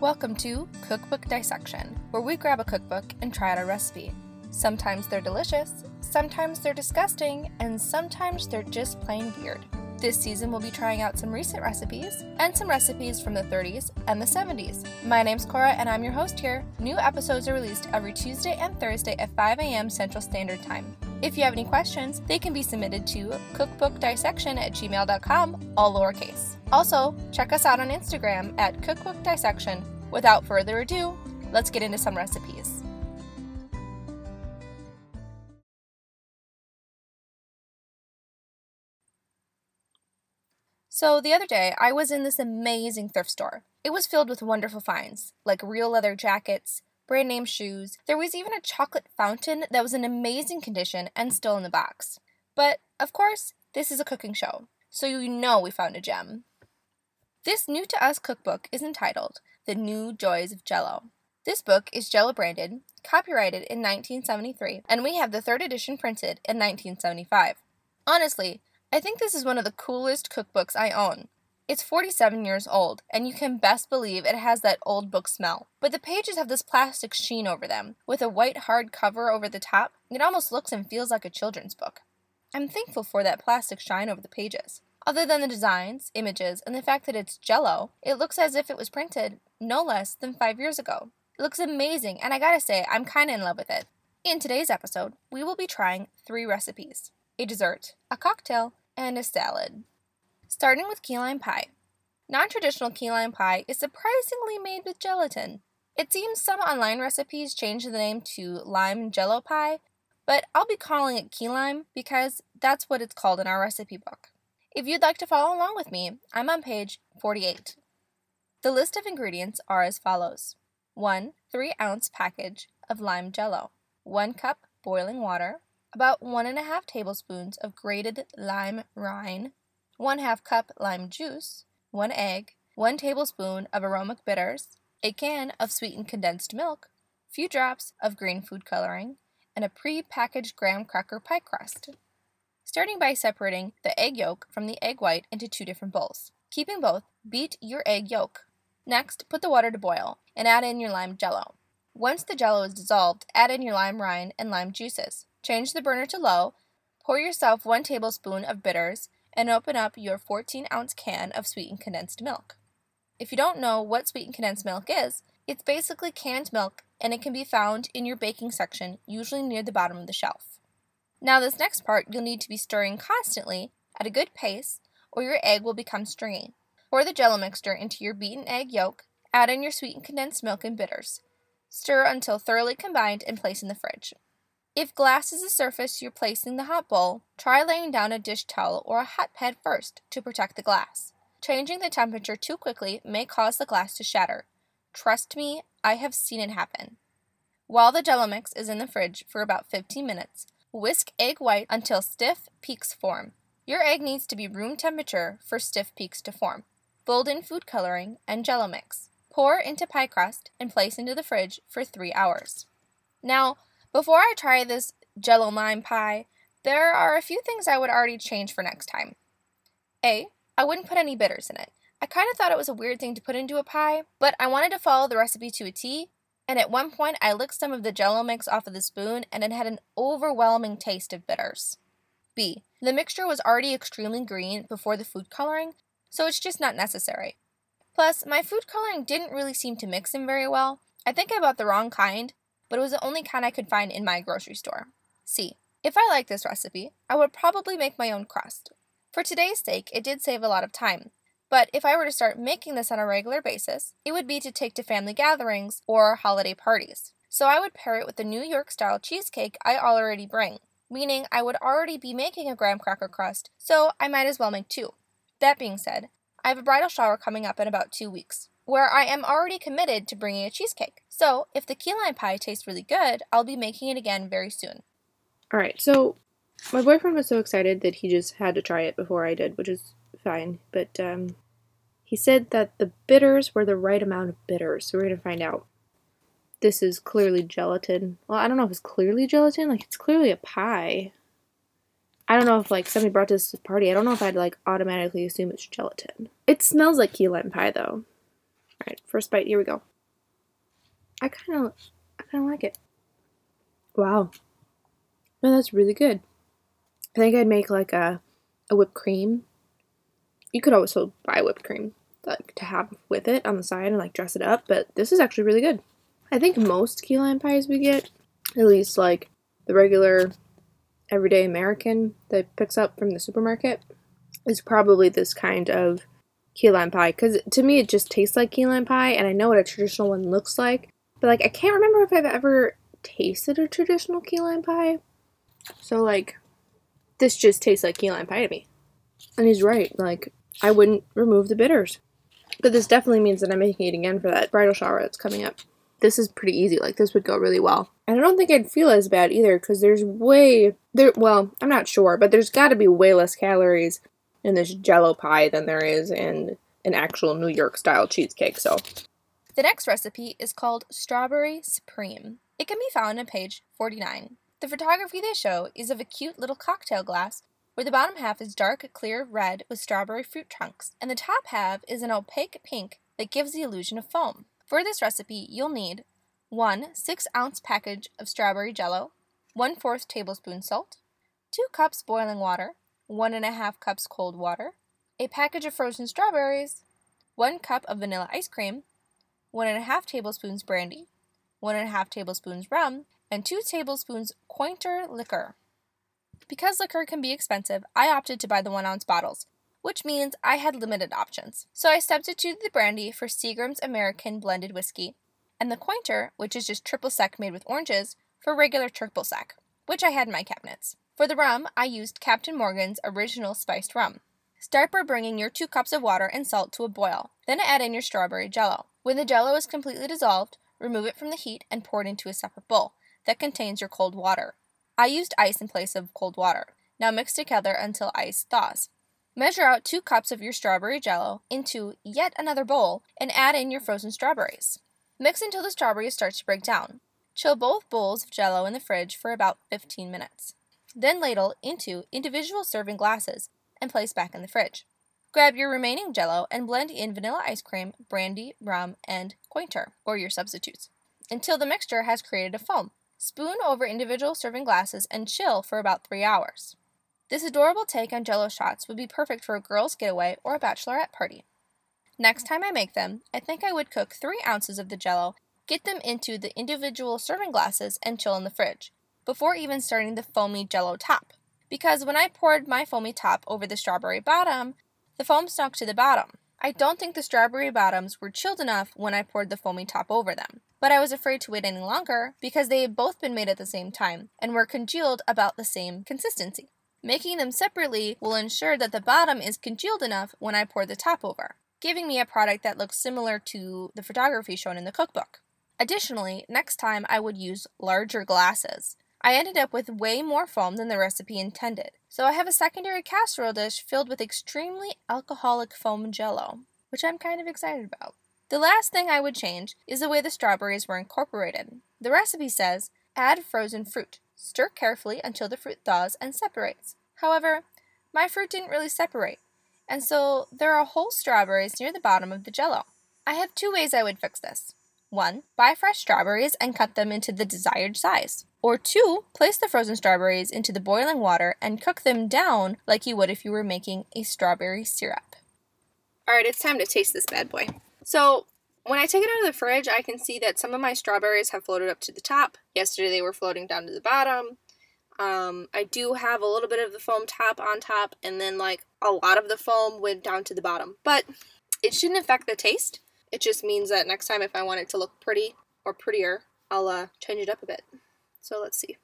Welcome to Cookbook Dissection, where we grab a cookbook and try out a recipe. Sometimes they're delicious, sometimes they're disgusting, and sometimes they're just plain weird. This season, we'll be trying out some recent recipes and some recipes from the 30s and the 70s. My name's Cora, and I'm your host here. New episodes are released every Tuesday and Thursday at 5 a.m. Central Standard Time. If you have any questions, they can be submitted to cookbookdissection at gmail.com, all lowercase. Also, check us out on Instagram at cookbookdissection. Without further ado, let's get into some recipes. So, the other day, I was in this amazing thrift store. It was filled with wonderful finds, like real leather jackets, brand name shoes. There was even a chocolate fountain that was in amazing condition and still in the box. But, of course, this is a cooking show, so you know we found a gem. This new to us cookbook is entitled The New Joys of Jello. This book is Jello branded, copyrighted in 1973, and we have the third edition printed in 1975. Honestly, I think this is one of the coolest cookbooks I own. It's 47 years old, and you can best believe it has that old book smell. But the pages have this plastic sheen over them, with a white hard cover over the top. It almost looks and feels like a children's book. I'm thankful for that plastic shine over the pages. Other than the designs, images, and the fact that it's jello, it looks as if it was printed no less than five years ago. It looks amazing, and I gotta say, I'm kinda in love with it. In today's episode, we will be trying three recipes a dessert, a cocktail, and a salad starting with key lime pie. Non traditional key lime pie is surprisingly made with gelatin. It seems some online recipes change the name to lime jello pie, but I'll be calling it key lime because that's what it's called in our recipe book. If you'd like to follow along with me, I'm on page 48. The list of ingredients are as follows 1 3 ounce package of lime jello, 1 cup boiling water, about 1.5 tablespoons of grated lime rind, 1 half cup lime juice, 1 egg, 1 tablespoon of aromatic bitters, a can of sweetened condensed milk, few drops of green food coloring, and a pre-packaged graham cracker pie crust. Starting by separating the egg yolk from the egg white into two different bowls. Keeping both, beat your egg yolk. Next, put the water to boil and add in your lime jello. Once the jello is dissolved, add in your lime rind and lime juices. Change the burner to low. Pour yourself 1 tablespoon of bitters and open up your 14 ounce can of sweetened condensed milk. If you don't know what sweetened condensed milk is, it's basically canned milk and it can be found in your baking section, usually near the bottom of the shelf. Now, this next part you'll need to be stirring constantly at a good pace, or your egg will become stringy. Pour the jello mixture into your beaten egg yolk, add in your sweetened condensed milk and bitters. Stir until thoroughly combined and place in the fridge. If glass is the surface you're placing the hot bowl, try laying down a dish towel or a hot pad first to protect the glass. Changing the temperature too quickly may cause the glass to shatter. Trust me, I have seen it happen. While the jello mix is in the fridge for about 15 minutes, whisk egg white until stiff peaks form. Your egg needs to be room temperature for stiff peaks to form. Fold in food coloring and jello mix. Pour into pie crust and place into the fridge for 3 hours. Now, before I try this jello lime pie, there are a few things I would already change for next time. A. I wouldn't put any bitters in it. I kind of thought it was a weird thing to put into a pie, but I wanted to follow the recipe to a T, and at one point I licked some of the jello mix off of the spoon and it had an overwhelming taste of bitters. B. The mixture was already extremely green before the food coloring, so it's just not necessary. Plus, my food coloring didn't really seem to mix in very well. I think I bought the wrong kind, but it was the only kind I could find in my grocery store. See, If I liked this recipe, I would probably make my own crust. For today's sake, it did save a lot of time, but if I were to start making this on a regular basis, it would be to take to family gatherings or holiday parties. So I would pair it with the New York style cheesecake I already bring, meaning I would already be making a graham cracker crust, so I might as well make two. That being said, I have a bridal shower coming up in about two weeks where I am already committed to bringing a cheesecake. So, if the key lime pie tastes really good, I'll be making it again very soon. All right, so my boyfriend was so excited that he just had to try it before I did, which is fine. But um, he said that the bitters were the right amount of bitters, so we're gonna find out. This is clearly gelatin. Well, I don't know if it's clearly gelatin. Like it's clearly a pie. I don't know if like somebody brought this to the party. I don't know if I'd like automatically assume it's gelatin. It smells like key lime pie though. Alright, first bite, here we go. I kind of, I kind of like it. Wow. No, that's really good. I think I'd make like a, a whipped cream. You could also buy whipped cream like to have with it on the side and like dress it up, but this is actually really good. I think most key lime pies we get, at least like the regular everyday American that picks up from the supermarket, is probably this kind of key lime pie because to me it just tastes like key lime pie, and I know what a traditional one looks like, but like I can't remember if I've ever tasted a traditional key lime pie. So like, this just tastes like key lime pie to me, and he's right. Like I wouldn't remove the bitters, but this definitely means that I'm making it again for that bridal shower that's coming up. This is pretty easy. Like this would go really well. And I don't think I'd feel as bad either because there's way there well, I'm not sure, but there's got to be way less calories in this jello pie than there is in an actual New York style cheesecake. So, The next recipe is called Strawberry Supreme. It can be found on page 49. The photography they show is of a cute little cocktail glass where the bottom half is dark clear red with strawberry fruit chunks, and the top half is an opaque pink that gives the illusion of foam. For this recipe, you'll need 1 6 ounce package of strawberry jello, 1 4th tablespoon salt, 2 cups boiling water, 1 1/2 cups cold water, a package of frozen strawberries, 1 cup of vanilla ice cream, one and a half tablespoons brandy, one and a half tablespoons rum, and 2 tablespoons Cointreau liquor. Because liquor can be expensive, I opted to buy the 1 ounce bottles, which means I had limited options. So I substituted the brandy for Seagram's American blended whiskey, and the Cointreau, which is just triple sec made with oranges, for regular triple sec, which I had in my cabinets. For the rum, I used Captain Morgan's original spiced rum. Start by bringing your 2 cups of water and salt to a boil, then add in your strawberry jello. When the jello is completely dissolved, remove it from the heat and pour it into a separate bowl that contains your cold water. I used ice in place of cold water. Now mix together until ice thaws. Measure out 2 cups of your strawberry jello into yet another bowl and add in your frozen strawberries. Mix until the strawberries start to break down. Chill both bowls of jello in the fridge for about 15 minutes. Then ladle into individual serving glasses and place back in the fridge. Grab your remaining jello and blend in vanilla ice cream, brandy, rum, and Cointreau, or your substitutes, until the mixture has created a foam. Spoon over individual serving glasses and chill for about 3 hours. This adorable take on jello shots would be perfect for a girls' getaway or a bachelorette party. Next time I make them, I think I would cook 3 ounces of the jello, get them into the individual serving glasses, and chill in the fridge, before even starting the foamy jello top. Because when I poured my foamy top over the strawberry bottom, the foam stuck to the bottom. I don't think the strawberry bottoms were chilled enough when I poured the foamy top over them, but I was afraid to wait any longer because they had both been made at the same time and were congealed about the same consistency. Making them separately will ensure that the bottom is congealed enough when I pour the top over, giving me a product that looks similar to the photography shown in the cookbook. Additionally, next time I would use larger glasses. I ended up with way more foam than the recipe intended, so I have a secondary casserole dish filled with extremely alcoholic foam jello, which I'm kind of excited about. The last thing I would change is the way the strawberries were incorporated. The recipe says add frozen fruit. Stir carefully until the fruit thaws and separates. However, my fruit didn't really separate, and so there are whole strawberries near the bottom of the jello. I have two ways I would fix this. One, buy fresh strawberries and cut them into the desired size. Or two, place the frozen strawberries into the boiling water and cook them down like you would if you were making a strawberry syrup. Alright, it's time to taste this bad boy. So, when I take it out of the fridge, I can see that some of my strawberries have floated up to the top. Yesterday they were floating down to the bottom. Um, I do have a little bit of the foam top on top, and then like a lot of the foam went down to the bottom. But it shouldn't affect the taste. It just means that next time if I want it to look pretty or prettier, I'll uh, change it up a bit. So let's see.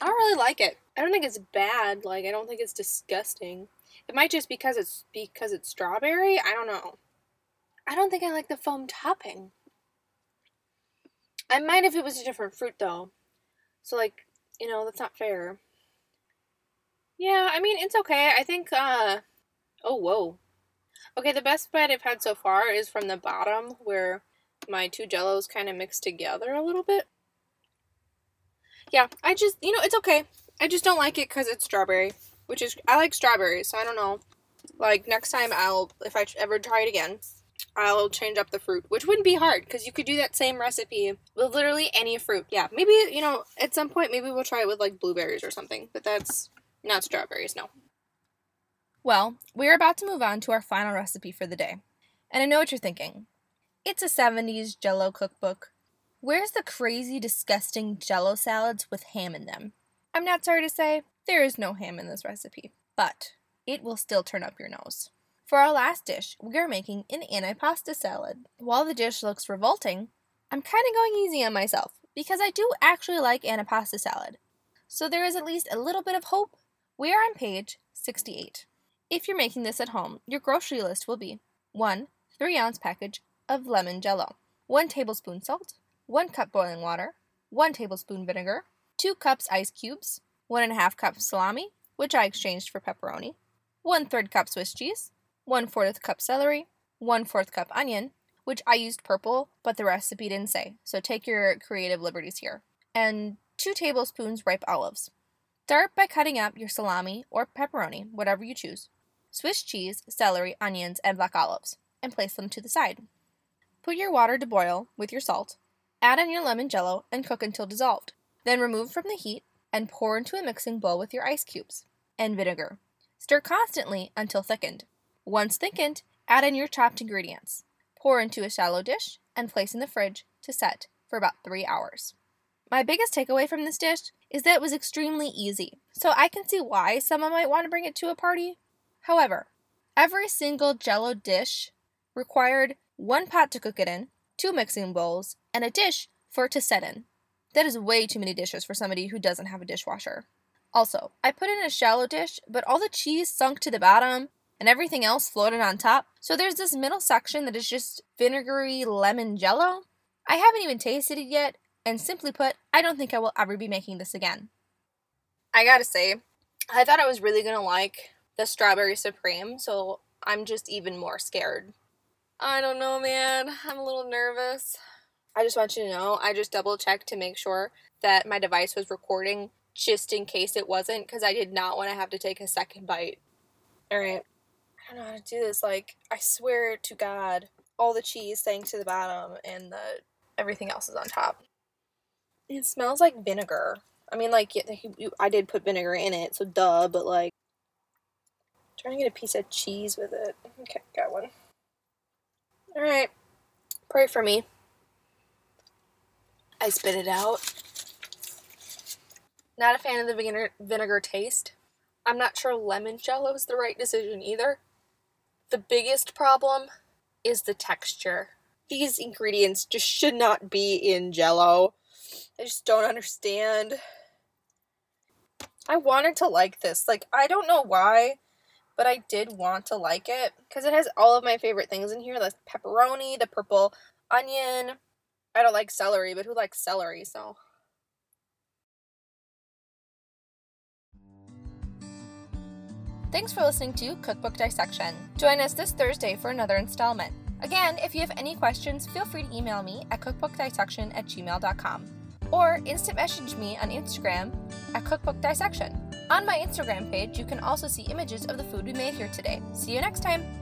I don't really like it. I don't think it's bad. Like I don't think it's disgusting. It might just because it's because it's strawberry. I don't know. I don't think I like the foam topping. I might if it was a different fruit though. So like, you know, that's not fair. Yeah, I mean it's okay. I think uh oh whoa. Okay, the best bite I've had so far is from the bottom where my two jellos kind of mixed together a little bit. Yeah, I just, you know, it's okay. I just don't like it because it's strawberry, which is, I like strawberries, so I don't know. Like, next time I'll, if I ever try it again, I'll change up the fruit, which wouldn't be hard because you could do that same recipe with literally any fruit. Yeah, maybe, you know, at some point, maybe we'll try it with like blueberries or something, but that's not strawberries, no. Well, we're about to move on to our final recipe for the day. And I know what you're thinking. It's a 70s jello cookbook. Where's the crazy, disgusting jello salads with ham in them? I'm not sorry to say, there is no ham in this recipe, but it will still turn up your nose. For our last dish, we are making an antipasta salad. While the dish looks revolting, I'm kind of going easy on myself because I do actually like antipasta salad. So there is at least a little bit of hope. We are on page 68. If you're making this at home, your grocery list will be 1 3 ounce package of lemon jello, 1 tablespoon salt, 1 cup boiling water, 1 tablespoon vinegar, 2 cups ice cubes, 1 1/2 cup salami, which I exchanged for pepperoni, 1 3rd cup Swiss cheese, 1 4th cup celery, 1 4th cup onion, which I used purple, but the recipe didn't say, so take your creative liberties here, and 2 tablespoons ripe olives. Start by cutting up your salami or pepperoni, whatever you choose. Swiss cheese, celery, onions, and black olives, and place them to the side. Put your water to boil with your salt, add in your lemon jello, and cook until dissolved. Then remove from the heat and pour into a mixing bowl with your ice cubes and vinegar. Stir constantly until thickened. Once thickened, add in your chopped ingredients. Pour into a shallow dish and place in the fridge to set for about three hours. My biggest takeaway from this dish is that it was extremely easy, so I can see why someone might want to bring it to a party, However, every single jello dish required one pot to cook it in, two mixing bowls, and a dish for it to set in. That is way too many dishes for somebody who doesn't have a dishwasher. Also, I put in a shallow dish, but all the cheese sunk to the bottom and everything else floated on top. So there's this middle section that is just vinegary lemon jello. I haven't even tasted it yet, and simply put, I don't think I will ever be making this again. I gotta say, I thought I was really gonna like the strawberry supreme, so I'm just even more scared. I don't know, man. I'm a little nervous. I just want you to know, I just double checked to make sure that my device was recording just in case it wasn't because I did not want to have to take a second bite. Alright. I don't know how to do this. Like, I swear to God, all the cheese sank to the bottom and the everything else is on top. It smells like vinegar. I mean, like, I did put vinegar in it, so duh, but like, Trying to get a piece of cheese with it. Okay, got one. Alright. Pray for me. I spit it out. Not a fan of the vinegar, vinegar taste. I'm not sure lemon jello is the right decision either. The biggest problem is the texture. These ingredients just should not be in jello. I just don't understand. I wanted to like this. Like, I don't know why but I did want to like it because it has all of my favorite things in here the pepperoni, the purple onion. I don't like celery, but who likes celery? So. Thanks for listening to Cookbook Dissection. Join us this Thursday for another installment. Again, if you have any questions, feel free to email me at cookbookdissection at gmail.com or instant message me on Instagram at Cookbook Dissection. On my Instagram page, you can also see images of the food we made here today. See you next time!